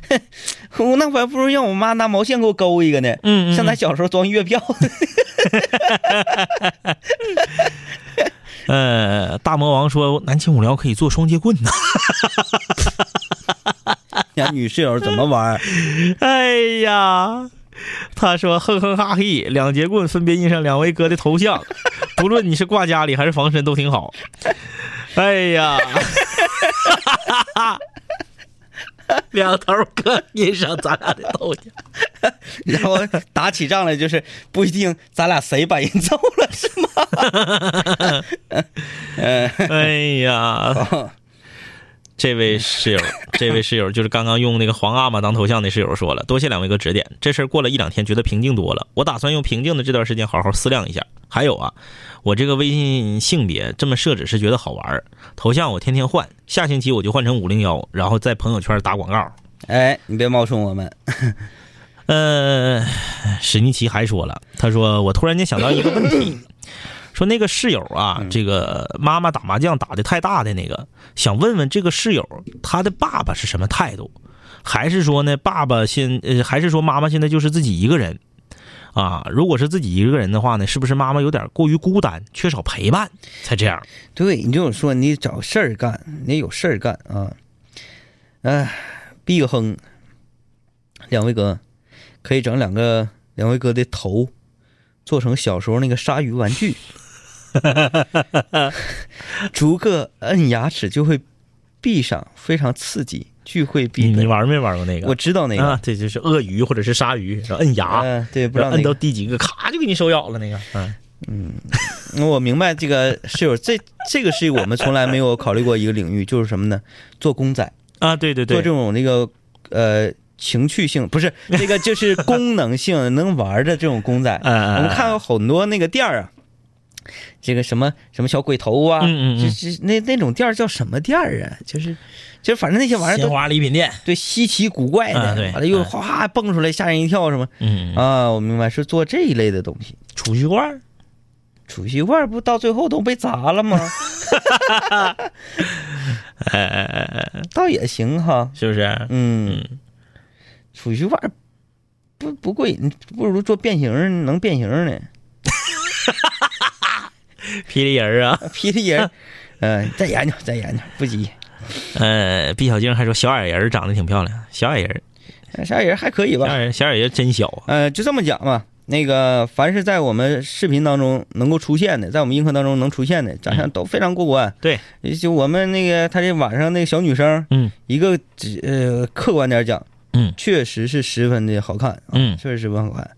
我 [LAUGHS] 那我还不如让我妈拿毛线给我勾一个呢。嗯嗯，像咱小时候装月票，[LAUGHS] 呃，大魔王说南青五聊可以做双截棍呢。[LAUGHS] 俩，女室友怎么玩？[LAUGHS] 哎呀，他说哼哼哈嘿，两节棍分别印上两位哥的头像，[LAUGHS] 不论你是挂家里还是防身都挺好。哎呀，[LAUGHS] 两头各印上咱俩的头像。[LAUGHS] 然后打起仗来就是不一定咱俩谁把人揍了是吗？嗯，[LAUGHS] 哎呀，这位室友，[LAUGHS] 这位室友就是刚刚用那个皇阿玛当头像的室友说了，多谢两位哥指点，这事儿过了一两天，觉得平静多了。我打算用平静的这段时间好好思量一下。还有啊，我这个微信性别这么设置是觉得好玩儿，头像我天天换，下星期我就换成五零幺，然后在朋友圈打广告。哎，你别冒充我们。[LAUGHS] 呃，史尼奇还说了，他说我突然间想到一个问题，说那个室友啊，这个妈妈打麻将打的太大的那个，想问问这个室友他的爸爸是什么态度，还是说呢，爸爸现呃，还是说妈妈现在就是自己一个人啊？如果是自己一个人的话呢，是不是妈妈有点过于孤单，缺少陪伴才这样？对你就是说你找事儿干，你有事儿干啊。哎，毕个哼，两位哥可以整两个两位哥的头做成小时候那个鲨鱼玩具，[LAUGHS] 逐个摁牙齿就会闭上，非常刺激，巨会你闭的。你玩没玩过那个？我知道那个，啊，这就是鳄鱼或者是鲨鱼，然后摁牙，嗯、对，不知道摁到。第几个，咔就给你手咬了那个。嗯，我明白这个 [LAUGHS] 室友，这这个是我们从来没有考虑过一个领域，就是什么呢？做公仔。啊，对对对做这，种那个呃情趣性，[LAUGHS] 不是那个就是功能性 [LAUGHS] 能玩的这种公仔。我们看到很多那个店儿啊，这个什么什么小鬼头啊，嗯嗯嗯就是那那种店儿叫什么店儿啊？就是就反正那些玩意儿鲜都花礼品店。对稀奇古怪的，完了又嗯哗哗蹦出来吓人一跳什么嗯，啊？我明白是做这一类的东西。储蓄罐。储蓄罐不到最后都被砸了吗？[LAUGHS] 哎哎哎哎，倒也行哈，是不是？嗯，嗯，储蓄罐不不贵，你不如做变形能变形呢。[LAUGHS] 霹雳人啊。[LAUGHS] 霹雳人，嗯、再研究再研究，不急。呃，毕小静还说小矮人长得挺漂亮，小矮人，小矮人还可以吧？小矮人，小矮人真小啊。呃，就这么讲吧。那个，凡是在我们视频当中能够出现的，在我们映客当中能出现的，长相都非常过关。对，就我们那个，他这晚上那个小女生，嗯一个只呃，客观点讲，嗯确实是十分的好看，啊嗯确实十分好看。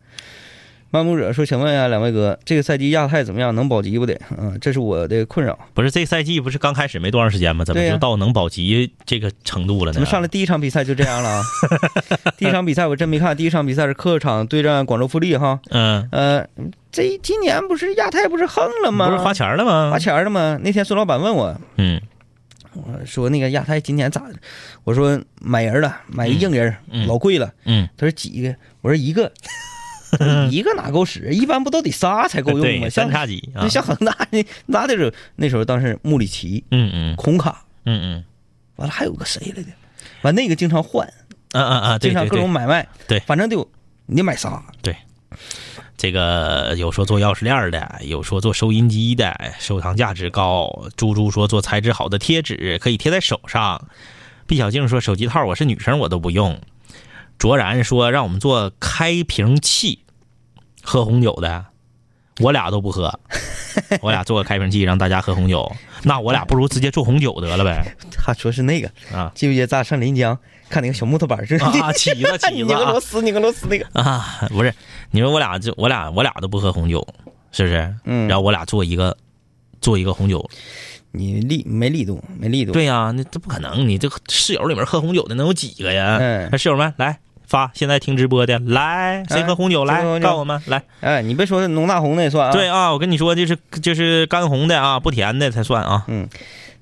漫步者说：“请问一下两位哥，这个赛季亚太怎么样？能保级不得？嗯，这是我的困扰。不是这赛季不是刚开始没多长时间吗？怎么就到能保级这个程度了呢？怎么上来第一场比赛就这样了啊？[LAUGHS] 第一场比赛我真没看，第一场比赛是客场对战广州富力哈。嗯，呃，这今年不是亚太不是横了吗？不是花钱了吗？花钱了吗？那天孙老板问我，嗯我说那个亚太今年咋的？我说买人了，买一硬人，嗯老贵了。嗯，他说几个？我说一个，[LAUGHS] 一个哪够使？一般不都得仨才够用吗？像三叉戟啊。像恒 [LAUGHS] 大那那得是那时候当时穆里奇、嗯嗯孔卡，嗯嗯完了还有个谁来着？完那个经常换，啊啊啊！经常各对对种买卖。对反正得有你得买仨。这个有说做钥匙链的，有说做收音机的，收藏价值高。猪猪说做材质好的贴纸可以贴在手上。毕小静说手机套我是女生我都不用。卓然说让我们做开瓶器，喝红酒的，我俩都不喝。我俩做个开瓶器让大家喝红酒，那我俩不如直接做红酒得了呗。[LAUGHS] 他说是那个啊记不记得咱上临江看那个小木头板儿？就是啊，起子 [LAUGHS] 起拧子啊个螺丝，拧个螺丝那个。啊，不是，你说我俩就我俩我俩都不喝红酒，是不是？嗯然后我俩做一个做一个红酒，你力没力度，没力度。，对呀、那这不可能，你这室友里面喝红酒的能有几个呀？嗯那室友们来发，现在听直播的来，谁喝红酒来告诉我们来。哎，你别说浓大红的也算啊。对，啊，我跟你说，就是就是干红的啊，不甜的才算啊。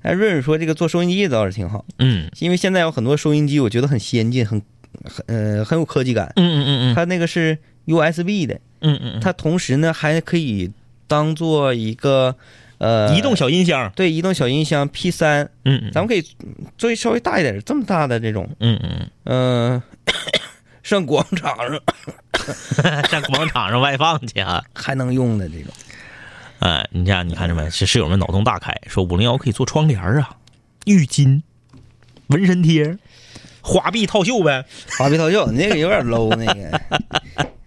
哎，瑞瑞说这个做收音机倒是挺好，嗯。因为现在有很多收音机，我觉得很先进，很很呃很有科技感。嗯嗯嗯嗯。它那个是 USB 的，嗯嗯它同时呢还可以当做一个呃嗯，移动小音箱，对移动小音箱 P 三，嗯嗯，咱们可以做一稍微大一点，这么大的这种，嗯嗯嗯、[COUGHS] 上广场上。嗯，[LAUGHS] 上广场上外放去啊。还能用的这种。哎，你这样你看着没？是室友们脑洞大开，说五零幺可以做窗帘啊、浴巾、纹身贴、花臂套袖呗。花臂套袖，你那个有点 low 那个。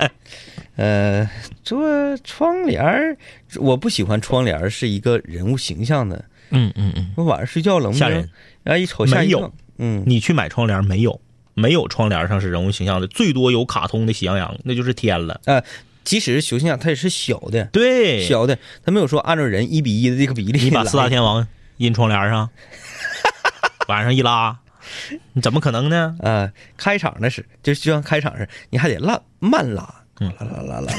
[LAUGHS] 呃，做窗帘儿，我不喜欢窗帘儿是一个人物形象的。嗯嗯嗯，我晚上睡觉冷不丁吓人，然后一瞅吓一没有跳。嗯，你去买窗帘没有？没有窗帘上是人物形象的，最多有卡通的喜羊羊，那就是天了。即使是球星啊，它也是小的，对，小的，它没有说按照人一比一的这个比例。你把四大天王印窗帘上，[LAUGHS] 晚上一拉，你怎么可能呢？呃、开场的是就就像开场似的，你还得拉慢拉，嗯拉拉拉拉拉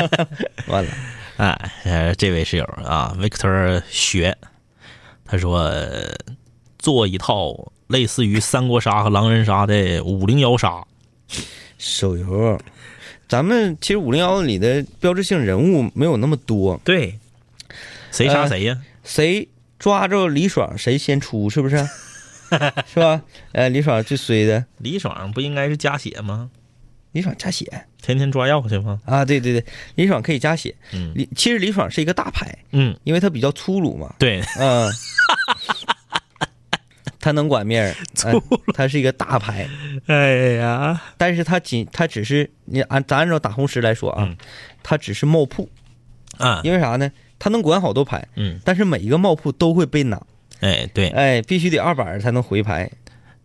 拉拉，完了。哎，呃，这位室友啊，Victor 学，他说呃做一套类似于三国杀和狼人杀的五零幺杀。手游，咱们其实五零幺里的标志性人物没有那么多，对，谁杀谁呀？谁抓着李爽谁先出，是不是？[LAUGHS] 是吧？呃，李爽最衰的，李爽不应该是加血吗？李爽加血天天抓药去吗？啊！对对对，李爽可以加血。嗯李其实李爽是一个大牌，嗯，因为他比较粗鲁嘛，对，嗯，[LAUGHS] 他能管面儿，粗 [LAUGHS] 嗯他是一个大牌，哎呀，但是他仅他只是你按咱按照打红石来说啊嗯，他只是冒铺，啊，因为啥呢？他能管好多牌，嗯，但是每一个冒铺都会被拿，哎，对，哎，必须得二板儿才能回牌。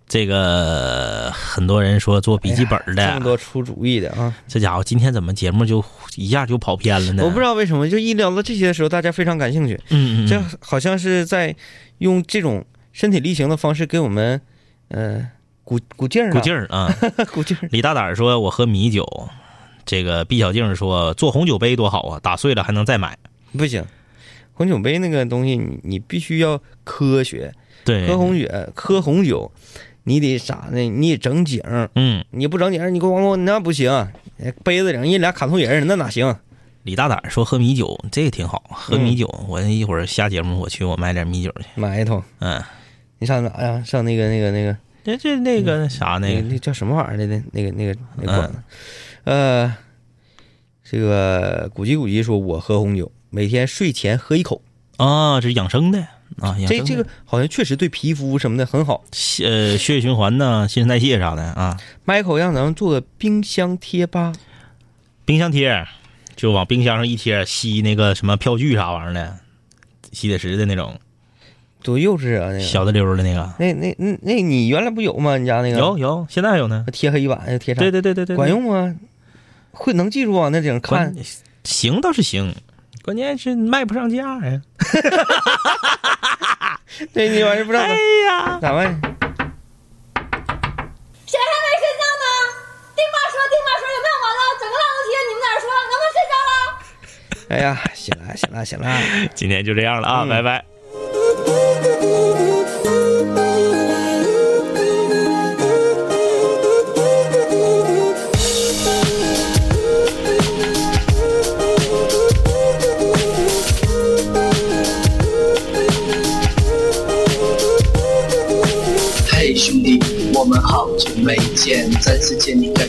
这个很多人说做笔记本哎这么，多出主意的啊！这家伙今天怎么节目就一下就跑偏了呢？我不知道为什么，就一聊到这些的时候，大家非常感兴趣，嗯，嗯嗯，这好像是在用这种身体力行的方式给我们，呃，鼓鼓劲儿呢，鼓劲儿啊。儿，[LAUGHS] 鼓劲儿。李大胆儿说：“我喝米酒。”这个毕小静说：“做红酒杯多好啊，打碎了还能再买。不行，红酒杯那个东西你，你必须要科学。”对，喝红酒，喝红酒，你得啥呢？你得整景儿，嗯，你不整景儿，你咣咣那不行。哎杯子整一俩卡通人儿，那哪行？李大胆儿说喝米酒，这个挺好。喝米酒，我一会儿下节目我去我买点米酒去。买一桶。嗯，你上哪呀？上那个那个那个那这那个啥那个，那那叫什么玩意儿来的？那个那个那个馆子。呃，这个古籍古籍说，我喝红酒，每天睡前喝一口。啊，这是养生的啊，这这个好像确实对皮肤什么的很好。呃血液循环呢、新陈代谢啥的啊。Michael 让咱们做个冰箱贴吧。冰箱贴就往冰箱上一贴，吸那个什么票据啥玩意儿的，吸铁石的那种多幼稚啊！那个小的溜儿的那个。那那那那你原来不有吗？你家那个有有，现在还有呢。贴黑板贴上，对对对对对，对管用吗？会能记住啊？那顶上看行倒是行，关键是卖不上价呀。[LAUGHS] 对你玩意儿不知道哎呀，咋办？谁还没睡觉呢？丁妈说，丁妈说有没有完了？整个烂楼梯，你们在这说，能不能睡觉了？哎呀，行了行了行了，今天就这样了啊，嗯拜拜。见，再次见你，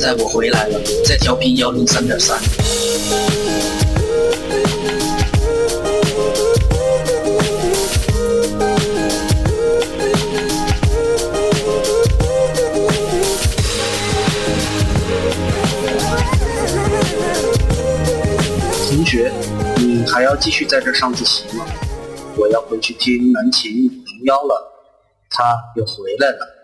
现在我回来了，在调频幺零三点三。同学，你还要继续在这上自习吗？我要回去听南琴五零幺了，他又回来了。